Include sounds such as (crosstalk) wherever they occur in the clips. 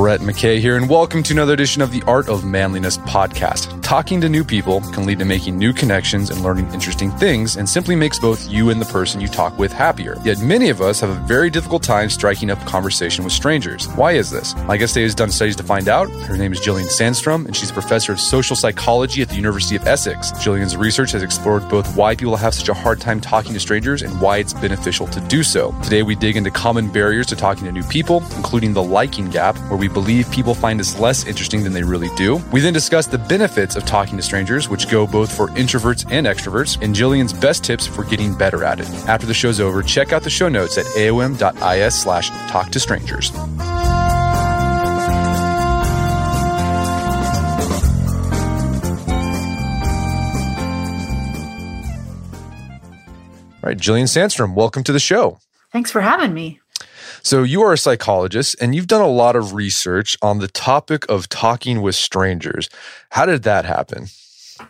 Brett McKay here, and welcome to another edition of the Art of Manliness podcast. Talking to new people can lead to making new connections and learning interesting things, and simply makes both you and the person you talk with happier. Yet many of us have a very difficult time striking up conversation with strangers. Why is this? My guest today has done studies to find out. Her name is Gillian Sandstrom, and she's a professor of social psychology at the University of Essex. Gillian's research has explored both why people have such a hard time talking to strangers and why it's beneficial to do so. Today, we dig into common barriers to talking to new people, including the liking gap, where we believe people find us less interesting than they really do. We then discuss the benefits of talking to strangers, which go both for introverts and extroverts, and Gillian's best tips for getting better at it. After the show's over, check out the show notes at aom.is slash talk to strangers. All right, Gillian Sandstrom, welcome to the show. Thanks for having me. So, you are a psychologist and you've done a lot of research on the topic of talking with strangers. How did that happen?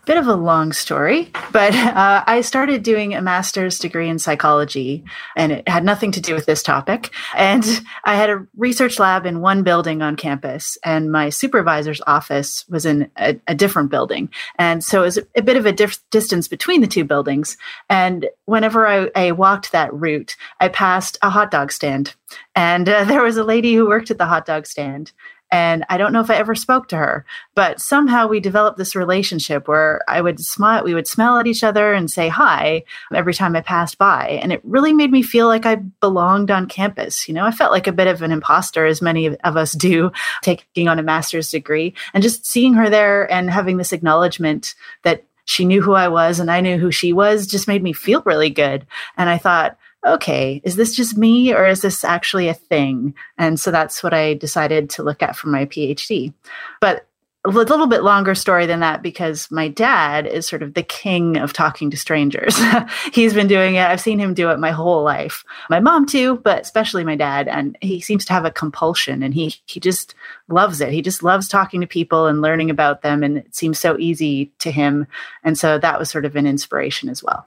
Bit of a long story, but uh, I started doing a master's degree in psychology, and it had nothing to do with this topic. And I had a research lab in one building on campus, and my supervisor's office was in a, a different building. And so it was a bit of a diff- distance between the two buildings. And whenever I, I walked that route, I passed a hot dog stand, and uh, there was a lady who worked at the hot dog stand. And I don't know if I ever spoke to her, but somehow we developed this relationship where I would smile, we would smile at each other and say hi every time I passed by. And it really made me feel like I belonged on campus. You know, I felt like a bit of an imposter, as many of us do, (laughs) taking on a master's degree. And just seeing her there and having this acknowledgement that she knew who I was and I knew who she was just made me feel really good. And I thought, okay, is this just me or is this actually a thing? And so that's what I decided to look at for my PhD. But a little bit longer story than that because my dad is sort of the king of talking to strangers. (laughs) He's been doing it. I've seen him do it my whole life. My mom too, but especially my dad. And he seems to have a compulsion and he he just loves it. He just loves talking to people and learning about them. And it seems so easy to him. And so that was sort of an inspiration as well.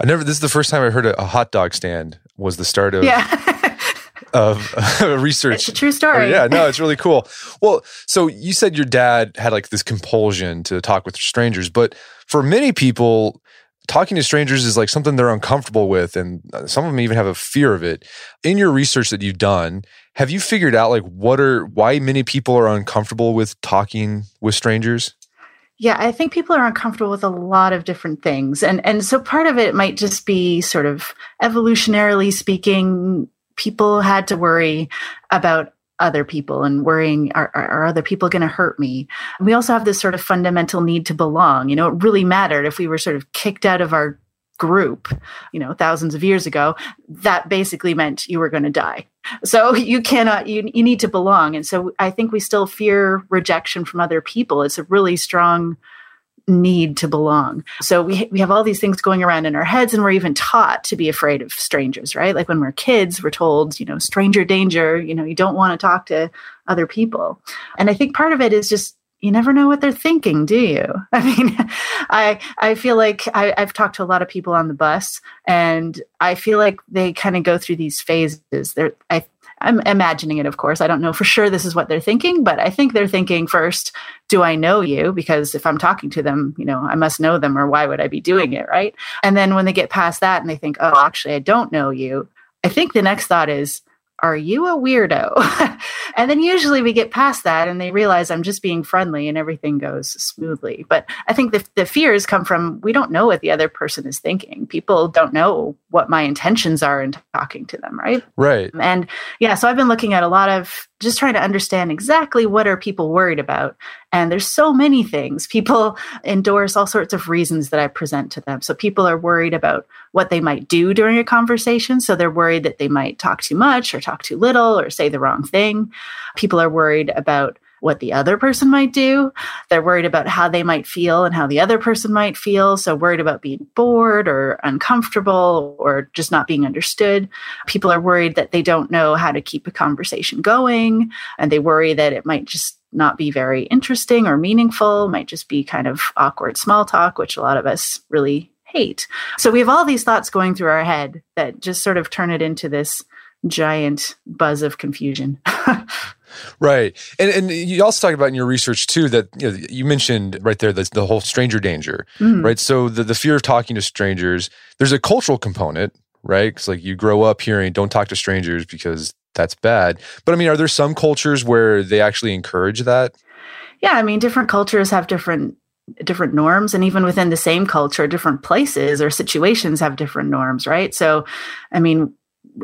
I never. This is the first time I heard a, a hot dog stand was the start of yeah. (laughs) of uh, research. It's a true story. yeah, no, it's really cool. Well, so you said your dad had like this compulsion to talk with strangers, but for many people, talking to strangers is like something they're uncomfortable with, and some of them even have a fear of it. In your research that you've done, have you figured out like what are why many people are uncomfortable with talking with strangers? Yeah, I think people are uncomfortable with a lot of different things. And and so part of it might just be sort of evolutionarily speaking, people had to worry about other people and worrying are, are, are other people going to hurt me we also have this sort of fundamental need to belong you know it really mattered if we were sort of kicked out of our group, you know, thousands of years ago, that basically meant you were going to die. So you cannot, you, you need to belong. And so I think we still fear rejection from other people. It's a really strong need to belong. So we we have all these things going around in our heads and we're even taught to be afraid of strangers, right? Like when we're kids, we're told, you know, stranger danger, you know, you don't want to talk to other people. And I think part of it is just you never know what they're thinking, do you? (laughs) I mean, I I feel like I, have talked to a lot of people on the bus, and I feel like they kind of go through these phases. There, I I'm imagining it, of course. I don't know for sure this is what they're thinking, but I think they're thinking first, do I know you? Because if I'm talking to them, you know, I must know them or why would I be doing it? Right. And then when they get past that and they think, oh, actually, I don't know you, I think the next thought is, are you a weirdo? (laughs) and then usually we get past that and they realize I'm just being friendly and everything goes smoothly. But I think the, the fears come from we don't know what the other person is thinking. People don't know what my intentions are in talking to them, right? Right. And yeah, so I've been looking at a lot of just trying to understand exactly what are people worried about. And there's so many things. People endorse all sorts of reasons that I present to them. So people are worried about what they might do during a conversation. So they're worried that they might talk too much or talk too little or say the wrong thing. People are worried about what the other person might do. They're worried about how they might feel and how the other person might feel. So, worried about being bored or uncomfortable or just not being understood. People are worried that they don't know how to keep a conversation going and they worry that it might just not be very interesting or meaningful, might just be kind of awkward small talk, which a lot of us really hate. So, we have all these thoughts going through our head that just sort of turn it into this giant buzz of confusion. (laughs) Right, and and you also talk about in your research too that you know you mentioned right there the, the whole stranger danger, mm. right? So the the fear of talking to strangers. There's a cultural component, right? Because like you grow up hearing "don't talk to strangers" because that's bad. But I mean, are there some cultures where they actually encourage that? Yeah, I mean, different cultures have different different norms and even within the same culture different places or situations have different norms right so i mean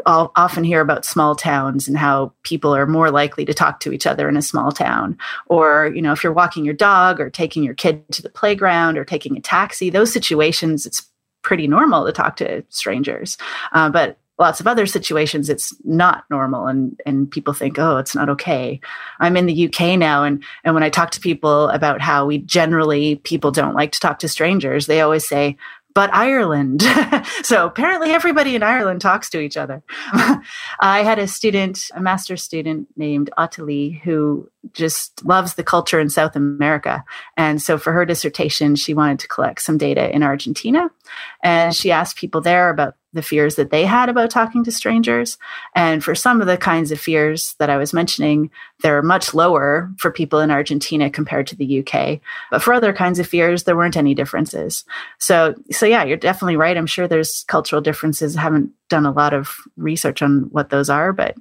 I'll often hear about small towns and how people are more likely to talk to each other in a small town. Or, you know, if you're walking your dog or taking your kid to the playground or taking a taxi, those situations, it's pretty normal to talk to strangers. Uh, but lots of other situations it's not normal and and people think oh it's not okay i'm in the uk now and and when i talk to people about how we generally people don't like to talk to strangers they always say but Ireland. (laughs) so apparently everybody in Ireland talks to each other. Hmm. (laughs) I had a student, a master's student named Ottilie, who just loves the culture in South America. And so for her dissertation, she wanted to collect some data in Argentina. And she asked people there about the fears that they had about talking to strangers. And for some of the kinds of fears that I was mentioning, they're much lower for people in Argentina compared to the UK. But for other kinds of fears, there weren't any differences. So, so yeah, you're definitely right. I'm sure there's cultural differences. I haven't done a lot of research on what those are, but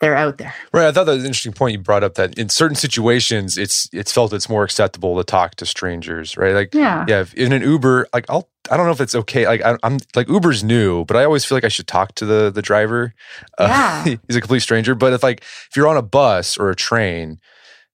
they're out there. Right. I thought that was an interesting point you brought up that in certain situations it's it's felt it's more acceptable to talk to strangers, right? Like yeah, yeah in an Uber, like I'll I don't know if it's okay. Like I, am like Uber's new, but I always feel like I should talk to the the driver. Yeah. Uh, (laughs) he's a complete stranger. But if like if you're on a bus or a train,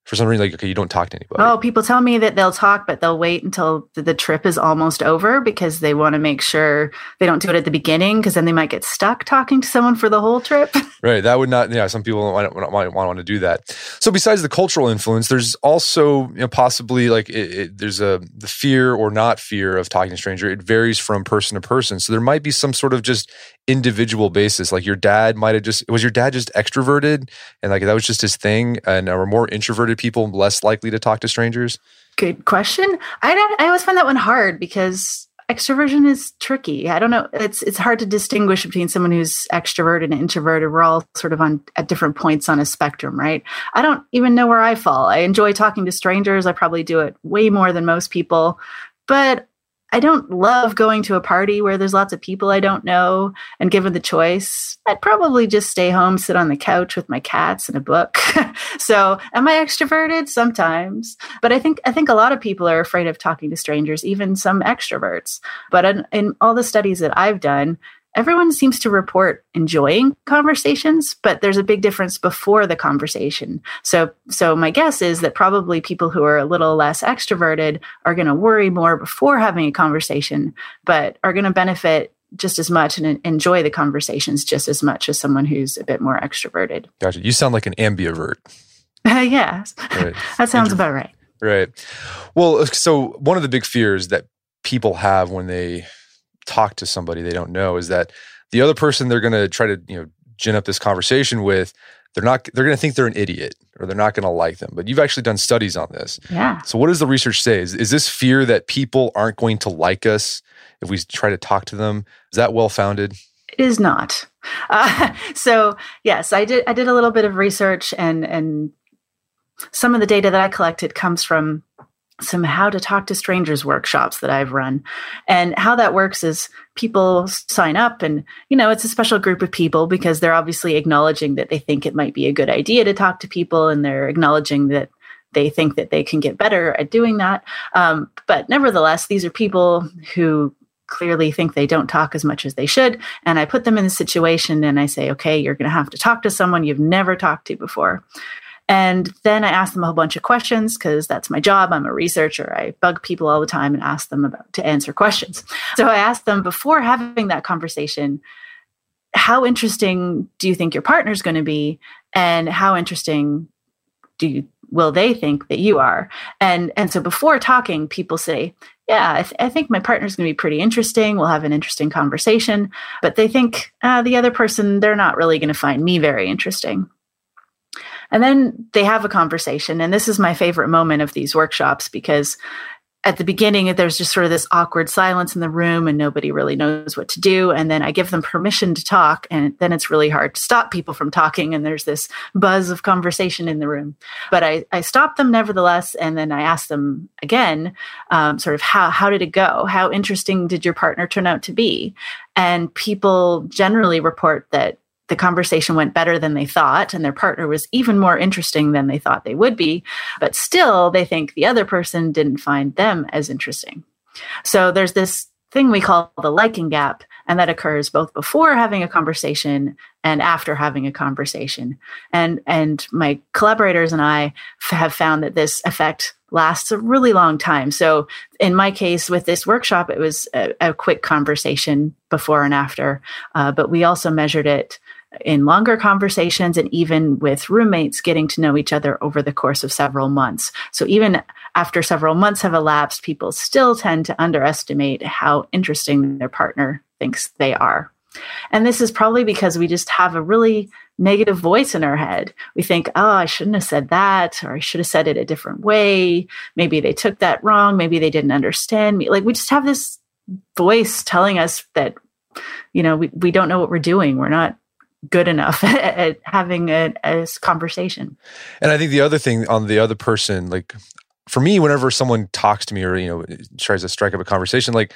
for some reason, like, okay, you don't talk to anybody. Oh, people tell me that they'll talk, but they'll wait until the trip is almost over because they want to make sure they don't do it at the beginning because then they might get stuck talking to someone for the whole trip. (laughs) right. That would not, yeah, some people might, might, might want to do that. So, besides the cultural influence, there's also, you know, possibly like it, it, there's a the fear or not fear of talking to a stranger. It varies from person to person. So, there might be some sort of just individual basis. Like your dad might have just was your dad just extroverted and like that was just his thing, and are more introverted people less likely to talk to strangers? Good question. I I always find that one hard because extroversion is tricky. I don't know. It's it's hard to distinguish between someone who's extroverted and introverted. We're all sort of on at different points on a spectrum, right? I don't even know where I fall. I enjoy talking to strangers. I probably do it way more than most people. But I don't love going to a party where there's lots of people I don't know. And given the choice, I'd probably just stay home, sit on the couch with my cats and a book. (laughs) so, am I extroverted? Sometimes, but I think I think a lot of people are afraid of talking to strangers, even some extroverts. But in, in all the studies that I've done, everyone seems to report enjoying conversations but there's a big difference before the conversation. So so my guess is that probably people who are a little less extroverted are going to worry more before having a conversation but are going to benefit just as much and enjoy the conversations just as much as someone who's a bit more extroverted. Gotcha. You sound like an ambivert. (laughs) Uh, yeah right. (laughs) that sounds about right. Right. Well so one of the big fears that people have when they talk to somebody they don't know is that the other person they're going to try to you know gin up this conversation with they're not they're going to think they're an idiot or they're not going to like them but you've actually done studies on this yeah so what does the research say is, is this fear that people aren't going to like us if we try to talk to them is that well founded It is not. Uh, (laughs) so yes, I did. I did a little bit of research, and and some of the data that I collected comes from some how to talk to strangers workshops that I've run. And how that works is people sign up and you know it's a special group of people because they're obviously acknowledging that they think it might be a good idea to talk to people and they're acknowledging that they think that they can get better at doing that. Um, but nevertheless, these are people who clearly think they don't talk as much as they should. And I put them in a situation and I say, okay, you're going to have to talk to someone you've never talked to before. And then I ask them a whole bunch of questions because that's my job. I'm a researcher. I bug people all the time and ask them about to answer questions. So I asked them before having that conversation, how interesting do you think your partner's going to be? And how interesting do you will they think that you are? And and so before talking, people say, yeah, I, th- I think my partner's going to be pretty interesting. We'll have an interesting conversation. But they think uh, the other person, they're not really going to find me very interesting. And then they have a conversation. And this is my favorite moment of these workshops because at the beginning, there's just sort of this awkward silence in the room and nobody really knows what to do. And then I give them permission to talk. And then it's really hard to stop people from talking. And there's this buzz of conversation in the room. But I, I stop them nevertheless. And then I ask them again, um, sort of, how, how did it go? How interesting did your partner turn out to be? And people generally report that the conversation went better than they thought and their partner was even more interesting than they thought they would be but still they think the other person didn't find them as interesting. So there's this thing we call the liking gap and that occurs both before having a conversation and after having a conversation. And and my collaborators and i f- have found that this effect lasts a really long time. So in my case with this workshop it was a, a quick conversation before and after uh, but we also measured it in longer conversations and even with roommates getting to know each other over the course of several months. So even after several months have elapsed, people still tend to underestimate how interesting their partner thinks they are. And this is probably because we just have a really negative voice in our head. We think, oh, I shouldn't have said that, or I should have said it a different way. Maybe they took that wrong. Maybe they didn't understand me. Like we just have this voice telling us that, you know, we, we don't know what we're doing. We're not good enough (laughs) at having a, a conversation. And I think the other thing on the other person, like for me, whenever someone talks to me or you know tries to strike up a conversation, like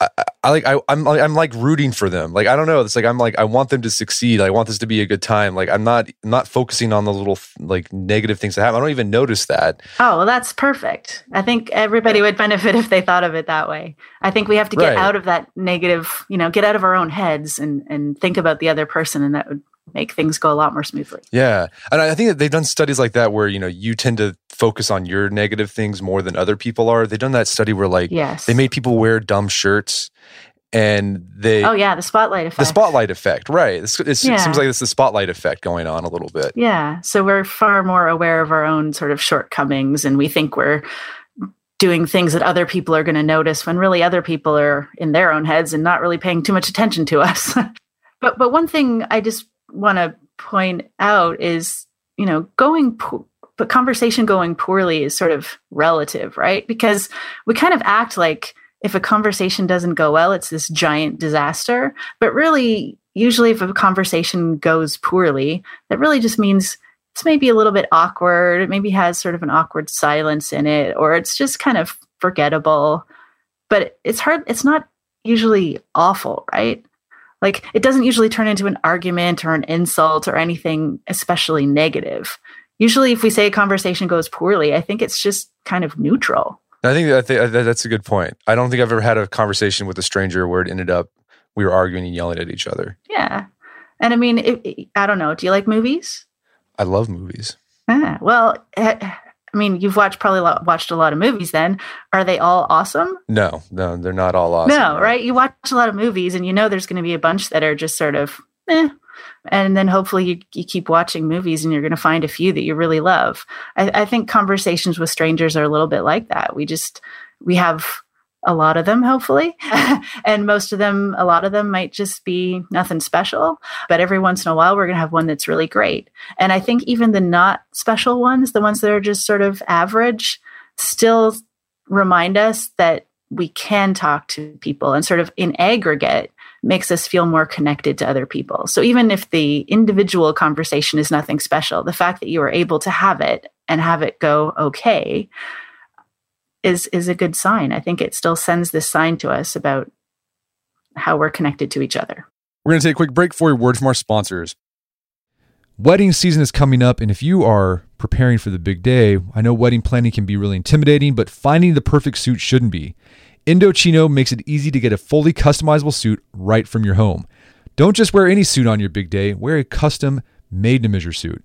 I, I, like I, I'm I'm like rooting for them. Like I don't know. It's like I'm like I want them to succeed. I want this to be a good time. Like I'm not I'm not focusing on the little like negative things that happen. I don't even notice that. Oh well, that's perfect. I think everybody would benefit if they thought of it that way. I think we have to get right. out of that negative. You know, get out of our own heads and and think about the other person, and that would make things go a lot more smoothly. Yeah. And I think that they've done studies like that where, you know, you tend to focus on your negative things more than other people are. They've done that study where like yes. they made people wear dumb shirts and they Oh yeah, the spotlight effect. The spotlight effect, right. It's, it's, yeah. It seems like it's the spotlight effect going on a little bit. Yeah. So we're far more aware of our own sort of shortcomings and we think we're doing things that other people are going to notice when really other people are in their own heads and not really paying too much attention to us. (laughs) but but one thing I just want to point out is, you know, going, po- but conversation going poorly is sort of relative, right? Because we kind of act like if a conversation doesn't go well, it's this giant disaster. But really, usually, if a conversation goes poorly, that really just means it's maybe a little bit awkward. It maybe has sort of an awkward silence in it, or it's just kind of forgettable. But it's hard, it's not usually awful, right? Like it doesn't usually turn into an argument or an insult or anything especially negative. Usually, if we say a conversation goes poorly, I think it's just kind of neutral. I think, I think that's a good point. I don't think I've ever had a conversation with a stranger where it ended up we were arguing and yelling at each other. Yeah. And I mean, it, it, I don't know. Do you like movies? I love movies. Ah, well, eh, I mean, you've watched probably watched a lot of movies. Then are they all awesome? No, no, they're not all awesome. No, right? You watch a lot of movies, and you know there's going to be a bunch that are just sort of, eh. And then hopefully you, you keep watching movies, and you're going to find a few that you really love. I, I think conversations with strangers are a little bit like that. We just we have a lot of them, hopefully. (laughs) and most of them, a lot of them might just be nothing special. But every once in a while, we're going to have one that's really great. And I think even the not special ones, the ones that are just sort of average, still remind us that we can talk to people and sort of in aggregate makes us feel more connected to other people. So even if the individual conversation is nothing special, the fact that you are able to have it and have it go okay is is a good sign. I think it still sends this sign to us about how we're connected to each other. We're going to take a quick break for a word from our sponsors. Wedding season is coming up, and if you are preparing for the big day, I know wedding planning can be really intimidating, but finding the perfect suit shouldn't be. Indochino makes it easy to get a fully customizable suit right from your home. Don't just wear any suit on your big day, wear a custom made to measure suit.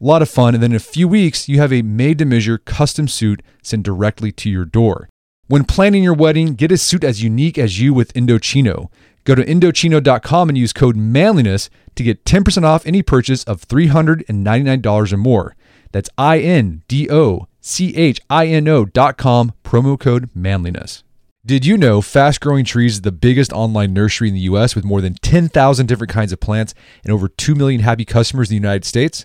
A lot of fun. And then in a few weeks, you have a made to measure custom suit sent directly to your door. When planning your wedding, get a suit as unique as you with Indochino. Go to Indochino.com and use code manliness to get 10% off any purchase of $399 or more. That's I N D O C H I N O.com, promo code manliness. Did you know Fast Growing Trees is the biggest online nursery in the US with more than 10,000 different kinds of plants and over 2 million happy customers in the United States?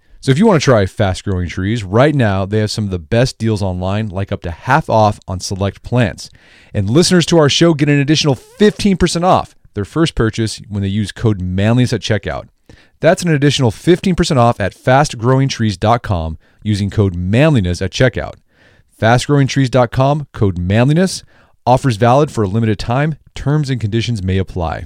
So if you want to try fast growing trees, right now they have some of the best deals online, like up to half off on select plants. And listeners to our show get an additional 15% off their first purchase when they use code manliness at checkout. That's an additional 15% off at fastgrowingtrees.com using code manliness at checkout. Fastgrowingtrees.com, code manliness. Offers valid for a limited time. Terms and conditions may apply.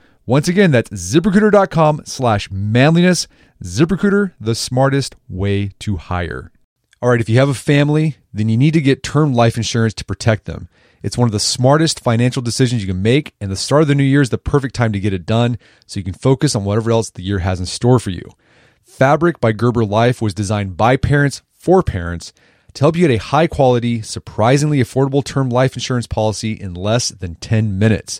Once again, that's ziprecruiter.com slash manliness. ZipRecruiter, the smartest way to hire. All right, if you have a family, then you need to get term life insurance to protect them. It's one of the smartest financial decisions you can make, and the start of the new year is the perfect time to get it done so you can focus on whatever else the year has in store for you. Fabric by Gerber Life was designed by parents for parents to help you get a high quality, surprisingly affordable term life insurance policy in less than 10 minutes.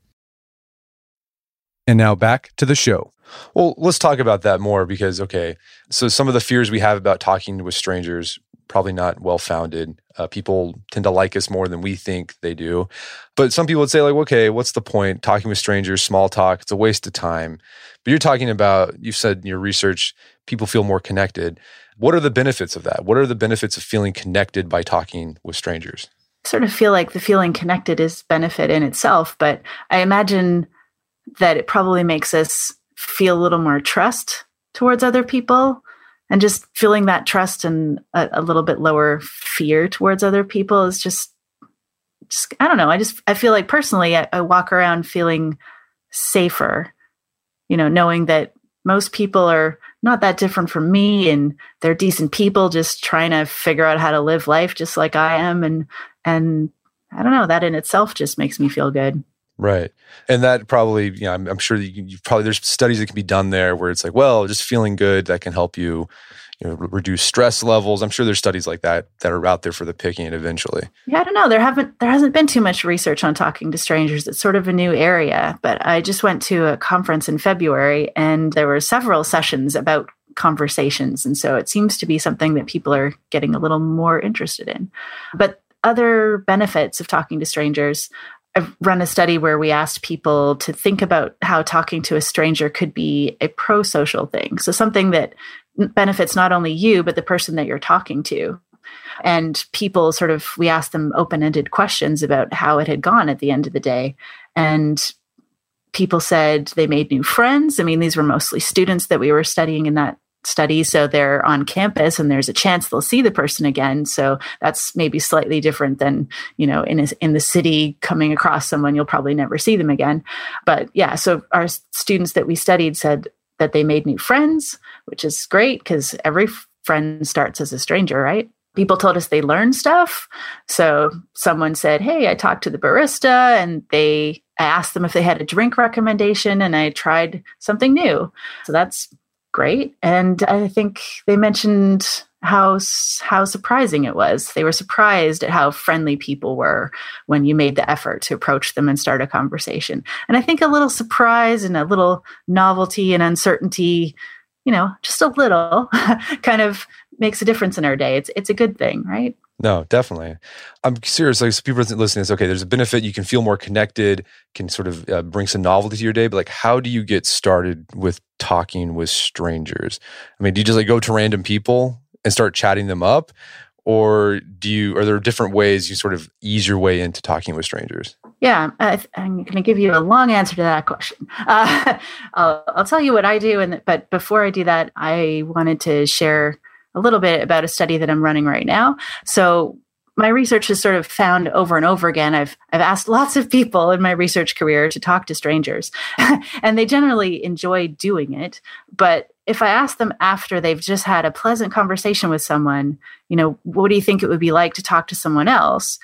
And now back to the show. Well, let's talk about that more because, okay, so some of the fears we have about talking with strangers probably not well founded. Uh, people tend to like us more than we think they do. But some people would say, like, okay, what's the point? Talking with strangers, small talk, it's a waste of time. But you're talking about, you've said in your research, people feel more connected. What are the benefits of that? What are the benefits of feeling connected by talking with strangers? I sort of feel like the feeling connected is benefit in itself, but I imagine that it probably makes us feel a little more trust towards other people and just feeling that trust and a, a, little bit lower fear towards other people is just just i don't know. I just i feel like personally I, I, walk around feeling safer you know knowing that most people are not that different from me and they're decent people just trying to figure out how to live life just like i am. And and i don't know that in itself just makes me feel good Right. And that probably, you know, I'm, I'm sure you, you probably, there's studies that can be done there where it's like, well, just feeling good that can help you, you know, reduce stress levels. I'm sure there's studies like that that are out there for the picking eventually. Yeah, I don't know. There haven't, there hasn't been too much research on talking to strangers. It's sort of a new area, but I just went to a conference in February and there were several sessions about conversations. And so it seems to be something that people are getting a little more interested in. But other benefits of talking to strangers I've run a study where we asked people to think about how talking to a stranger could be a pro social thing. So, something that benefits not only you, but the person that you're talking to. And people sort of, we asked them open ended questions about how it had gone at the end of the day. And people said they made new friends. I mean, these were mostly students that we were studying in that study so they're on campus and there's a chance they'll see the person again. So that's maybe slightly different than you know in a, in the city coming across someone you'll probably never see them again. But yeah so our students that we studied said that they made new friends which is great because every friend starts as a stranger right? People told us they learned stuff. So someone said hey i talked to the barista and they I asked them if they had a drink recommendation and I tried something new. So that's great. And I think they mentioned how how surprising it was. They were surprised at how friendly people were when you made the effort to approach them and start a conversation. And I think a little surprise and a little novelty and uncertainty, you know, just a little (laughs) kind of makes a difference in our day. It's it's a good thing, right? No, definitely. I'm serious. Like so people listening to okay, there's a benefit. You can feel more connected, can sort of uh, bring some novelty to your day. But like, how do you get started with talking with strangers? I mean, do you just like go to random people and start chatting them up? Or do you, are there different ways you sort of ease your way into talking with strangers? Yeah, I, am going to give you a long answer to that question. Uh, (laughs) I'll, I'll tell you what I do. And, but before I do that, I wanted to share a little bit about a study that I'm running right now. So my research has sort of found over and over again I've I've asked lots of people in my research career to talk to strangers (laughs) and they generally enjoy doing it. But if I ask them after they've just had a pleasant conversation with someone you know what do you think it would be like to talk to someone else?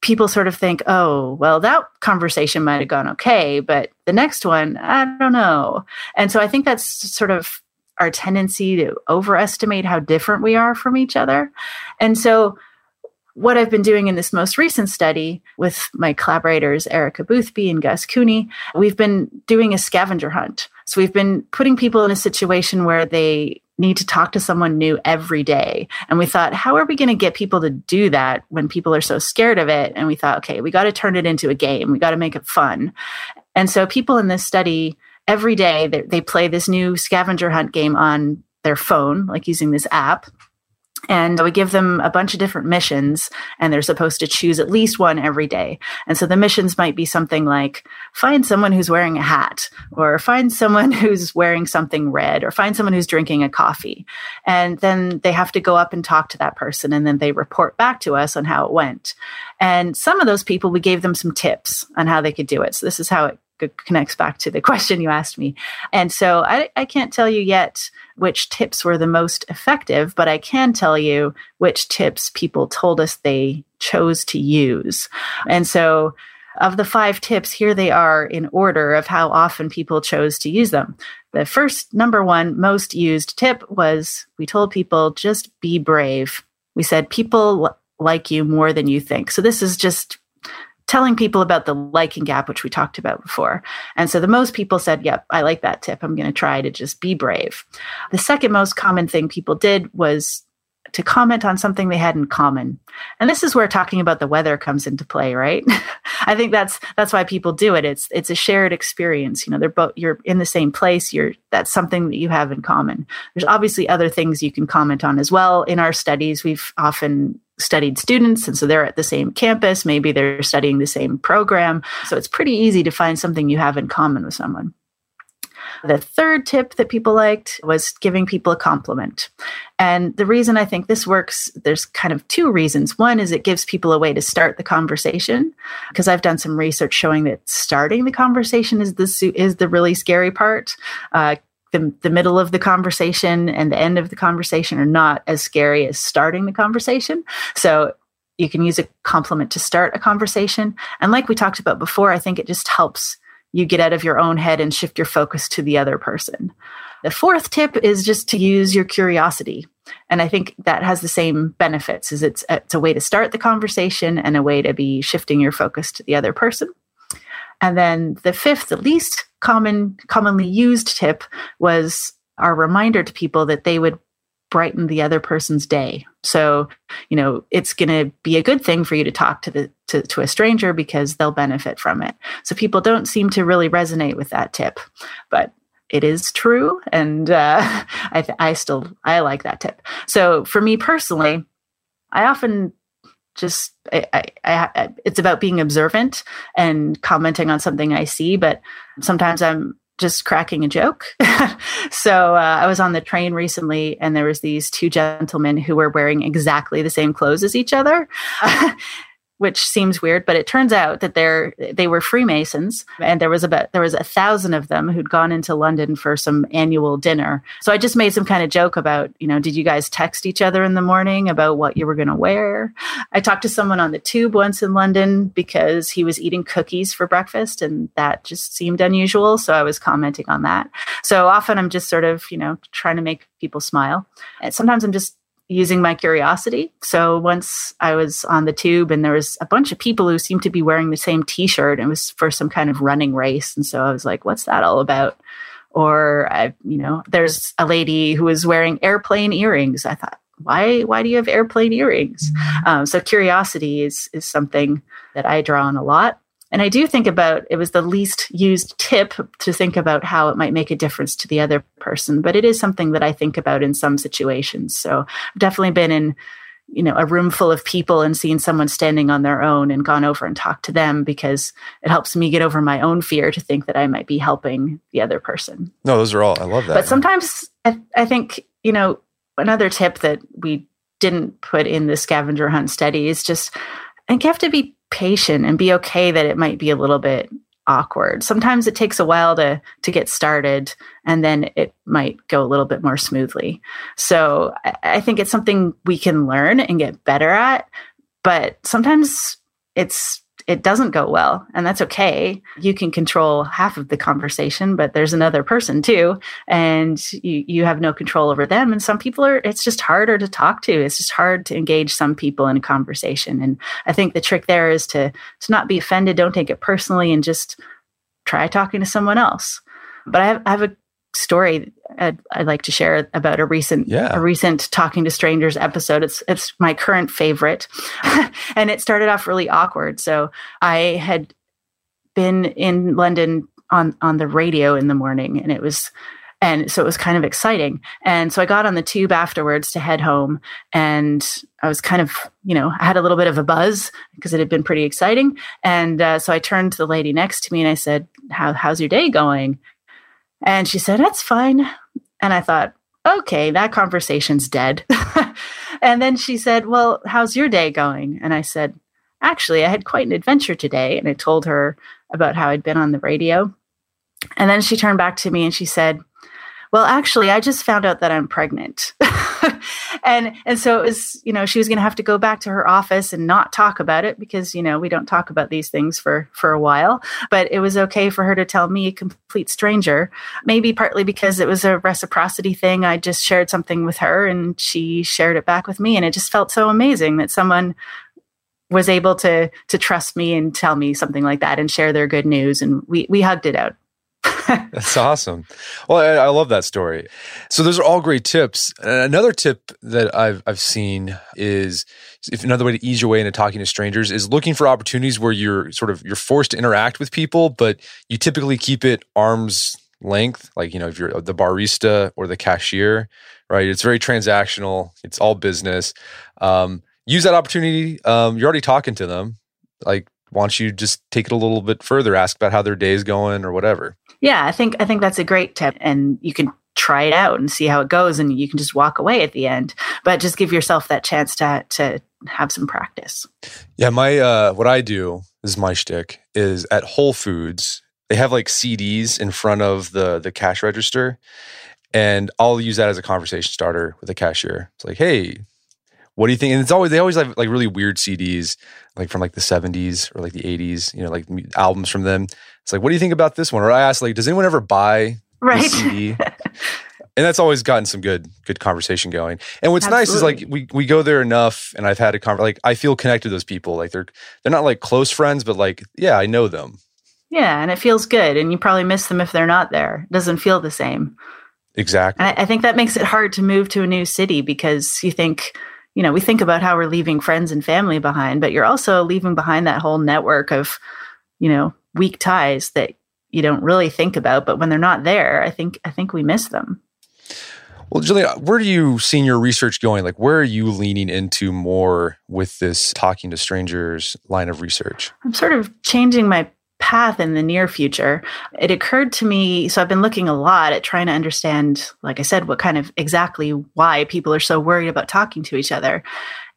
people sort of think oh well that conversation might have gone okay but the next one I don't know. And so I think that's sort of our tendency to overestimate how different we are from each other. And so, what I've been doing in this most recent study with my collaborators, Erica Boothby and Gus Cooney, we've been doing a scavenger hunt. So, we've been putting people in a situation where they need to talk to someone new every day. And we thought, how are we going to get people to do that when people are so scared of it? And we thought, okay, we got to turn it into a game. We got to make it fun. And so people in this study every day they, they play this new scavenger hunt game on their phone, like using this app. And we give them a bunch of different missions, and they're supposed to choose at least one every day. And so the missions might be something like find someone who's wearing a hat, or find someone (laughs) who's wearing something red, or find someone who's drinking a coffee. And then they have to go up and talk to that person, and then they report back to us on how it went. And some of those people, we gave them some tips on how they could do it. So this is how it connects back to the question you asked me. And so I, I can't tell you yet which tips were the most effective, but I can tell you which tips people told us they chose to use. And so of the five tips, here they are in order of how often people chose to use them. The first, number one, most used tip was we told people just be brave. We said people like you more than you think. So this is just telling people about the liking gap, which we talked about before. And so the most people said, Yep, I like that tip. I'm going to try to just be brave. The second most common thing people did was to comment on something they had in common. And this is where talking about the weather comes into play, right? (laughs) I think that's that's why people do it. It's it's a shared experience. You know, they're both you're in the same place. You're that's something that you have in common. There's obviously other things you can comment on as well. In our studies, we've often studied students and so they're at the same campus maybe they're studying the same program so it's pretty easy to find something you have in common with someone the third tip that people liked was giving people a compliment. And the reason I think this works, there's kind of two reasons. One is it gives people a way to start the conversation, because I've done some research showing that starting the conversation is the is the really scary part. Uh, the, the middle of the conversation and the end of the conversation are not as scary as starting the conversation. So you can use a compliment to start a conversation. And like we talked about before, I think it just helps you get out of your own head and shift your focus to the other person. The fourth tip is just to use your curiosity. And I think that has the same benefits is it's, it's a way to start the conversation and a way to be shifting your focus to the other person. And then the fifth, the least common commonly used tip was our reminder to people that they would brighten the other person's day. So, you know, it's going to be a good thing for you to talk to the to, to a stranger because they'll benefit from it. So people don't seem to really resonate with that tip, but it is true, and uh, (laughs) I I still I like that tip. So for me personally, I often just I, I, I, it's about being observant and commenting on something I see, but sometimes I'm just cracking a joke. (laughs) so uh, I was on the train recently, and there was these two gentlemen who were wearing exactly the same clothes as each other. (laughs) which seems weird, but it turns out that they're they were Freemasons, and there was about there was a thousand of them who'd gone into London for some annual dinner. So I just made some kind of joke about, you know, did you guys text each other in the morning about what you were going to wear? I talked to someone on the tube once in London because he was eating cookies for breakfast, and that just seemed unusual. So I was commenting on that. So often I'm just sort of, you know, trying to make people smile. And sometimes I'm just using my curiosity. So once I was on the tube and there was a bunch of people who seemed to be wearing the same t-shirt and it was for some kind of running race. And so I was like, what's that all about? Or I, you know, there's a lady who was wearing airplane earrings. I thought, why, why do you have airplane earrings? Mm-hmm. Um, so curiosity is, is something that I draw on a lot. And I do think about it was the least used tip to think about how it might make a difference to the other person, but it is something that I think about in some situations. So I've definitely been in you know a room full of people and seen someone standing on their own and gone over and talked to them because it helps me get over my own fear to think that I might be helping the other person. No, those are all I love that. But sometimes I, I think you know another tip that we didn't put in the scavenger hunt study is just I think you have to be patient and be okay that it might be a little bit awkward. Sometimes it takes a while to to get started and then it might go a little bit more smoothly. So I, I think it's something we can learn and get better at, but sometimes it's it doesn't go well and that's okay. You can control half of the conversation but there's another person too and you you have no control over them. And some people are it's just harder to talk to. It's just hard to engage some people in a conversation. And i think the trick there is to to not be offended. Don't take it personally and just try talking to someone else. But i have, I have a story I'd, I'd, like to share about a recent yeah. a recent talking to strangers episode. It's it's my current favorite, (laughs) and it started off really awkward. So I had been in London on on the radio in the morning, and it was. And so it was kind of exciting. And so I got on the tube afterwards to head home. And I was kind of, you know, I had a little bit of a buzz because it had been pretty exciting. And uh, so I turned to the lady next to me and I said, How, How's your day going? And she said, That's fine. And I thought, okay, that conversation's dead. (laughs) and then she said, Well, how's your day going? And I said, Actually, I had quite an adventure today. And I told her about how I'd been on the radio. And then she turned back to me and she said, Well, actually, I just found out that I'm pregnant. (laughs) and and so it was you know she was going to have to go back to her office and not talk about it because you know we don't talk about these things for for a while. But it was okay for her to tell me a complete stranger maybe partly because it was a reciprocity thing. I just shared something with her and she shared it back with me. And it just felt so amazing that someone was able to to trust me and tell me something like that and share their good news. And we we hugged it out (laughs) That's awesome. Well, I, I, love that story. So those are all great tips. And another tip that I've I've seen is if another way to ease your way into talking to strangers is looking for opportunities where you're sort of you're forced to interact with people, but you typically keep it arm's length. Like you know, if you're the barista or the cashier, right? It's very transactional. It's all business. Um, use that opportunity. Um, you're already talking to them. Like why don't you just take it a little bit further ask about how their day is going or whatever yeah i think i think that's a great tip and you can try it out and see how it goes and you can just walk away at the end but just give yourself that chance to to have some practice yeah my uh what i do is my shtick is at whole foods they have like cds in front of the the cash register and i'll use that as a conversation starter with the cashier it's like hey what do you think? And it's always they always have like really weird CDs, like from like the '70s or like the '80s, you know, like albums from them. It's like, what do you think about this one? Or I ask, like, does anyone ever buy right CD? (laughs) and that's always gotten some good good conversation going. And what's Absolutely. nice is like we we go there enough, and I've had a conversation. Like I feel connected to those people. Like they're they're not like close friends, but like yeah, I know them. Yeah, and it feels good, and you probably miss them if they're not there. It doesn't feel the same. Exactly. I, I think that makes it hard to move to a new city because you think you know, we think about how we're leaving friends and family behind, but you're also leaving behind that whole network of, you know, weak ties that you don't really think about. But when they're not there, I think I think we miss them. Well, Gillian, where do you see your research going? Like, where are you leaning into more with this talking to strangers line of research? I'm sort of changing my path in the near future, it occurred to me. So I've been looking a lot at trying to understand, like I said, what kind of exactly why people are so worried about talking to each other.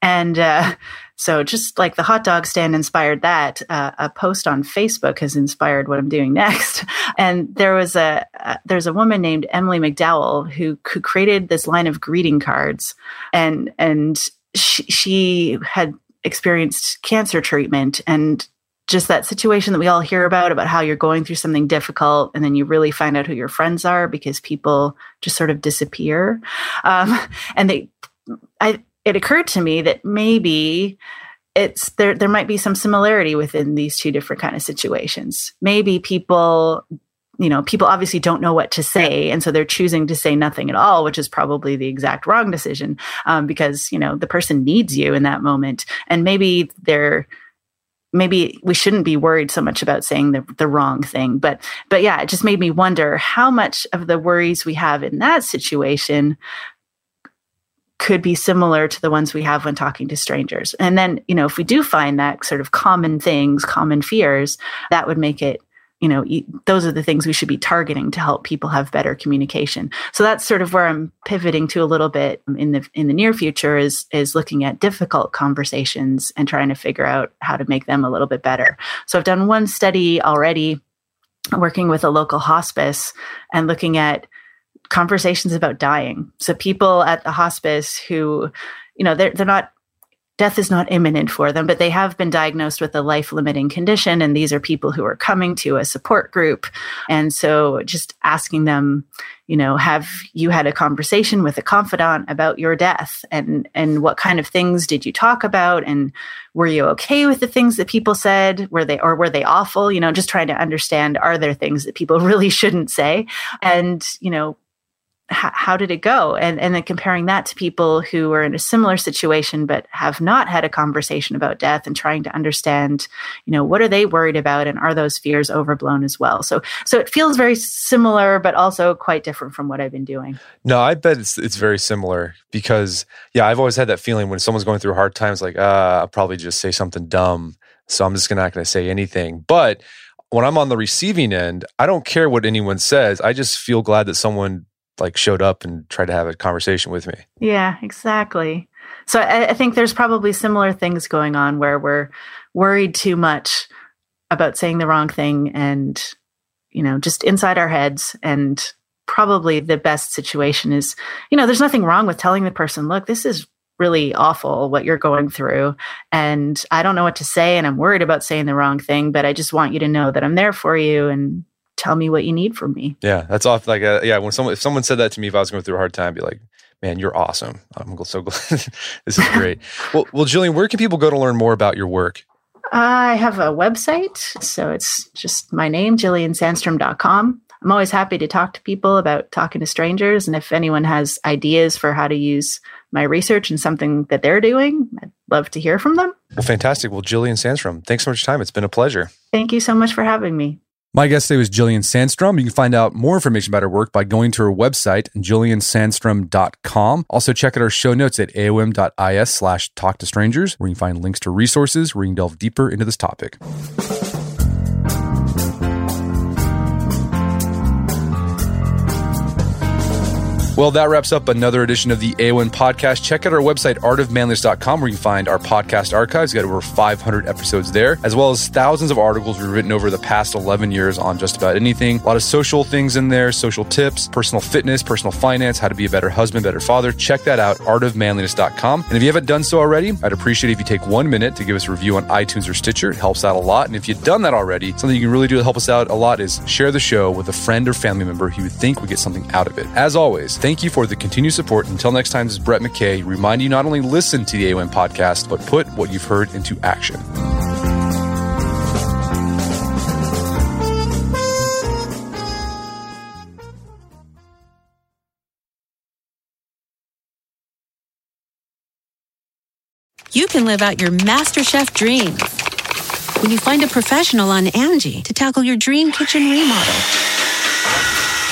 And uh, so just like the hot dog stand inspired that, uh, a post on Facebook has inspired what I'm doing next. (laughs) And there was a uh, there's a woman named Emily McDowell who, created this line of greeting cards, and and she, she had experienced cancer treatment and just that situation that we all hear about about how you're going through something difficult and then you really find out who your friends are because people just sort of disappear um, (laughs) and they I, it occurred to me that maybe it's there there might be some similarity within these two different kind of situations. Maybe people you know people obviously don't know what to say and so they're choosing to say nothing at all which is probably the exact wrong decision um, because you know the person needs you in that moment. And maybe they're maybe we shouldn't be worried so much about saying the, the wrong thing but but yeah it just made me wonder how much of the worries we have in that situation could be similar to the ones we have when talking to strangers. And then you know if we do find that sort of common things common fears that would make it you know those are the things we should be targeting to help people have better communication. So that's sort of where i'm pivoting to a little bit in the in the near future is is looking at difficult conversations and trying to figure out how to make them a little bit better. So i've done one study already working with a local hospice and looking at conversations about dying so people at the hospice who you know they're, they're not death is not imminent for them, but they have been diagnosed with a life limiting condition. And these are people who are coming to a support group. And so just asking them, you know, have you had a conversation with a confidant about your death and, and what kind of things did you talk about? And were you okay with the things that people said? Were they, or were they awful? You know, just trying to understand, are there things that people (laughs) really shouldn't say? And, you know, how did it go? And and then comparing that to people who are in a similar situation but have not had a conversation about death and trying to understand you know what are they worried about and are those fears overblown as well? So so it feels very similar but also quite different from what i've been doing. No i bet it's it's very similar because yeah i've always had that feeling when someone's going through hard times like uh i'll probably just say something dumb so i'm just not going to say anything. But when i'm on the receiving end i don't care what anyone says i just feel glad that someone like showed up and tried to have a conversation with me. Yeah, exactly. So I, I, think there's probably similar things going on where we're worried too much about saying the wrong thing and you know just inside our heads and probably the best situation is you know there's nothing wrong with telling the person look this is really awful what you're going through and i don't know what to say and i'm worried about saying the wrong thing but i just want you to know that i'm there for you and tell me what you need from me. Yeah, that's off. Like, a, uh, yeah, when someone if someone said that to me, if I was going through a hard time, I'd be like, "Man, you're awesome. I'm so glad. (laughs) this is great." (laughs) well, well, Gillian, where can people go to learn more about your work? I have a website, so it's just my name, GillianSandstrom.com. I'm always happy to talk to people about talking to strangers. And if anyone has ideas for how to use my research and something that they're doing, I'd love to hear from them. Well, fantastic. Well, Gillian Sandstrom, thanks so much for your time. It's been a pleasure. Thank you so much for having me. My guest today was Gillian Sandstrom. You can find out more information about her work by going to her website, gilliansandstrom.com. Also, check out our show notes at aom.is slash talk to strangers, where you can find links to resources where you can delve deeper into this topic. Well, that wraps up another edition of the AOM podcast. Check out our website, artofmanliness.com, where you can find our podcast archives. We've got over 500 episodes there, as well as thousands of articles we've written over the past 11 years on just about anything. A lot of social things in there, social tips, personal fitness, personal finance, how to be a better husband, better father. Check that out, artofmanliness.com. And if you haven't done so already, I'd appreciate if you take one minute to give us a review on iTunes or Stitcher. It helps out a lot. And if you've done that already, something you can really do to help us out a lot is share the show with a friend or family member who you would think would get something out of it. As always, Thank you for the continued support. Until next time, this is Brett McKay, remind you not only listen to the AOM podcast, but put what you've heard into action. You can live out your MasterChef dreams when you find a professional on Angi to tackle your dream kitchen remodel.